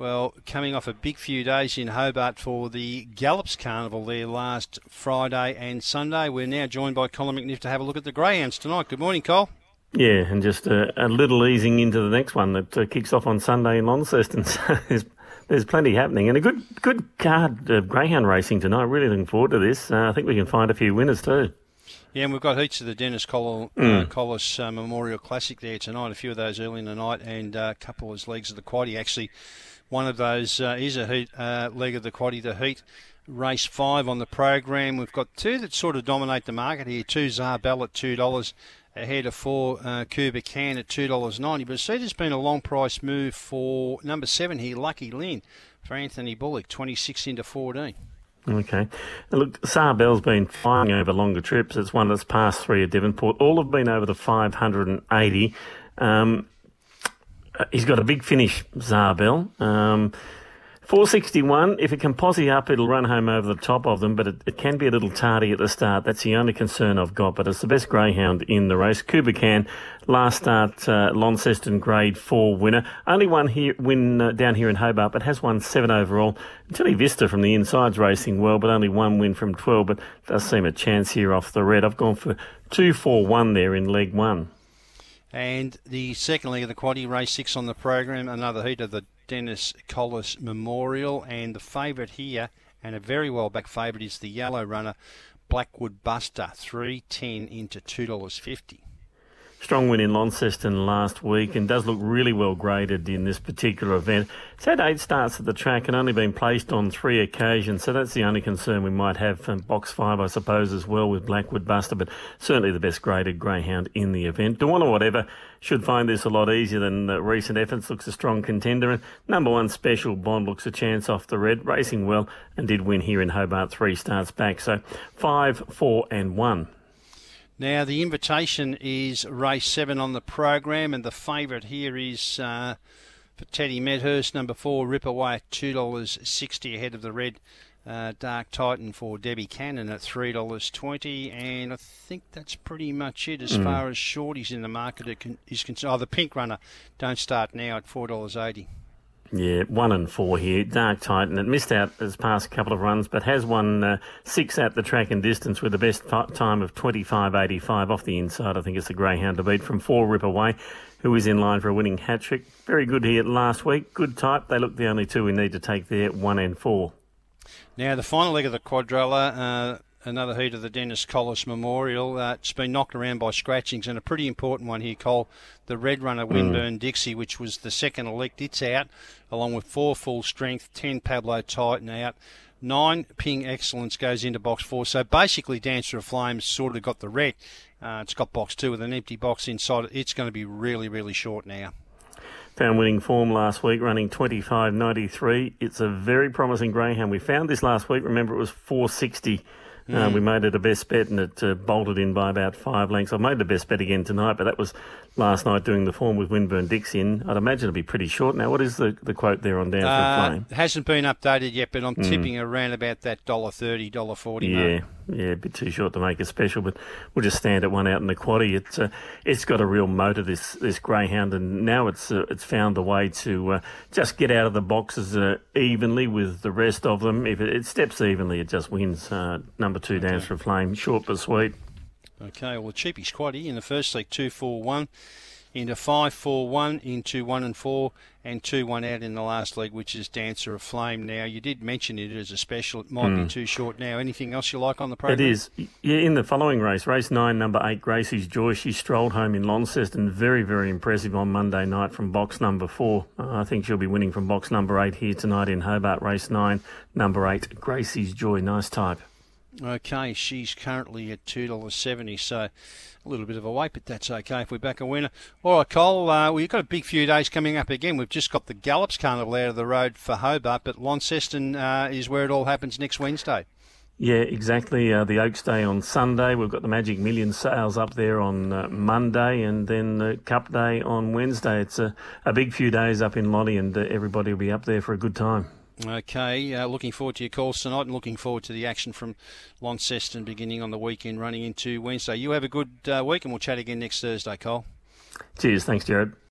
Well, coming off a big few days in Hobart for the Gallops Carnival there last Friday and Sunday, we're now joined by Colin McNiff to have a look at the Greyhounds tonight. Good morning, Cole. Yeah, and just a, a little easing into the next one that uh, kicks off on Sunday in Launceston. So there's, there's plenty happening and a good good card of greyhound racing tonight. Really looking forward to this. Uh, I think we can find a few winners too. Yeah, and we've got heats of the Dennis Collis, mm. uh, Collis uh, Memorial Classic there tonight. A few of those early in the night, and uh, a couple of legs of the quaddy. Actually, one of those uh, is a heat uh, leg of the quaddy, the heat race five on the program. We've got two that sort of dominate the market here. Two Zarbell at two dollars, ahead of four uh, Cuba Can at two dollars ninety. But see, there's been a long price move for number seven here, Lucky Lynn, for Anthony Bullock, twenty six into fourteen. Okay. Look, Sarbell's been flying over longer trips. It's one that's passed three at Devonport. All have been over the 580. Um, he's got a big finish, Zarbell. Um, 461, if it can posse up, it'll run home over the top of them, but it, it, can be a little tardy at the start. That's the only concern I've got, but it's the best greyhound in the race. Kubacan, last start, uh, Launceston Grade 4 winner. Only one here, win uh, down here in Hobart, but has won 7 overall. Tilly Vista from the inside's racing well, but only one win from 12, but does seem a chance here off the red. I've gone for 2 4 1 there in leg 1. And the second leg of the quaddy, race 6 on the program, another heat of the Dennis Collis Memorial. And the favourite here, and a very well back favourite, is the yellow runner Blackwood Buster, 310 into $2.50. Strong win in Launceston last week and does look really well graded in this particular event. It's had eight starts at the track and only been placed on three occasions, so that's the only concern we might have from box five, I suppose, as well with Blackwood Buster, but certainly the best graded greyhound in the event. Or whatever should find this a lot easier than recent efforts. Looks a strong contender. And number one special Bond looks a chance off the red, racing well and did win here in Hobart three starts back. So five, four, and one. Now, the invitation is race seven on the program, and the favourite here is uh, for Teddy Medhurst, number four, Rip Away at $2.60 ahead of the red uh, Dark Titan for Debbie Cannon at $3.20. And I think that's pretty much it as mm. far as shorties in the market is concerned. Oh, the Pink Runner, don't start now at $4.80. Yeah, one and four here. Dark Titan. It missed out as past couple of runs, but has won uh, six at the track and distance with the best time of 25.85 off the inside. I think it's a greyhound to beat from four Rip Away, who is in line for a winning hat trick. Very good here last week. Good type. They look the only two we need to take there, one and four. Now, the final leg of the quadrella. Uh another heat of the Dennis Collis Memorial. Uh, it's been knocked around by scratchings, and a pretty important one here, Cole. The Red Runner mm. Winburn mm. Dixie, which was the second elect, it's out, along with four full strength, 10 Pablo Titan out. Nine Ping Excellence goes into box four. So basically, Dancer of Flames sort of got the red. Uh, it's got box two with an empty box inside it. It's going to be really, really short now found winning form last week, running 25.93. It's a very promising greyhound. We found this last week. Remember, it was 460 Mm. Uh, we made it a best bet and it uh, bolted in by about five lengths. I've made the best bet again tonight, but that was last night doing the form with Winburn Dixie. I'd imagine it'll be pretty short. Now, what is the, the quote there on Down uh, for Flame? hasn't been updated yet, but I'm mm. tipping around about that $1.30, $1.40 Yeah, mark. Yeah, a bit too short to make a special, but we'll just stand at one out in the quaddy. It's uh, it's got a real motor this this greyhound, and now it's uh, it's found the way to uh, just get out of the boxes uh, evenly with the rest of them. If it, it steps evenly, it just wins. Uh, number two, okay. Dance for Flame, short but sweet. Okay, well, the cheapest quaddy in the first league, 2 4 1 into 5 4 1 into 1 and 4 and 2 1 out in the last leg, which is Dancer of Flame. Now, you did mention it as a special. It might mm. be too short now. Anything else you like on the program? It is. Yeah, in the following race, race 9, number 8, Gracie's Joy, she strolled home in Launceston. Very, very impressive on Monday night from box number 4. Uh, I think she'll be winning from box number 8 here tonight in Hobart, race 9, number 8, Gracie's Joy. Nice type. Okay, she's currently at $2.70, so a little bit of a wait, but that's okay if we're back a winner. All right, Cole, uh, we've got a big few days coming up again. We've just got the Gallops Carnival out of the road for Hobart, but Launceston uh, is where it all happens next Wednesday. Yeah, exactly. Uh, the Oaks Day on Sunday. We've got the Magic Million sales up there on uh, Monday, and then the Cup Day on Wednesday. It's a, a big few days up in Lottie, and uh, everybody will be up there for a good time. Okay, uh, looking forward to your calls tonight and looking forward to the action from Launceston beginning on the weekend, running into Wednesday. You have a good uh, week and we'll chat again next Thursday, Cole. Cheers. Thanks, Jared.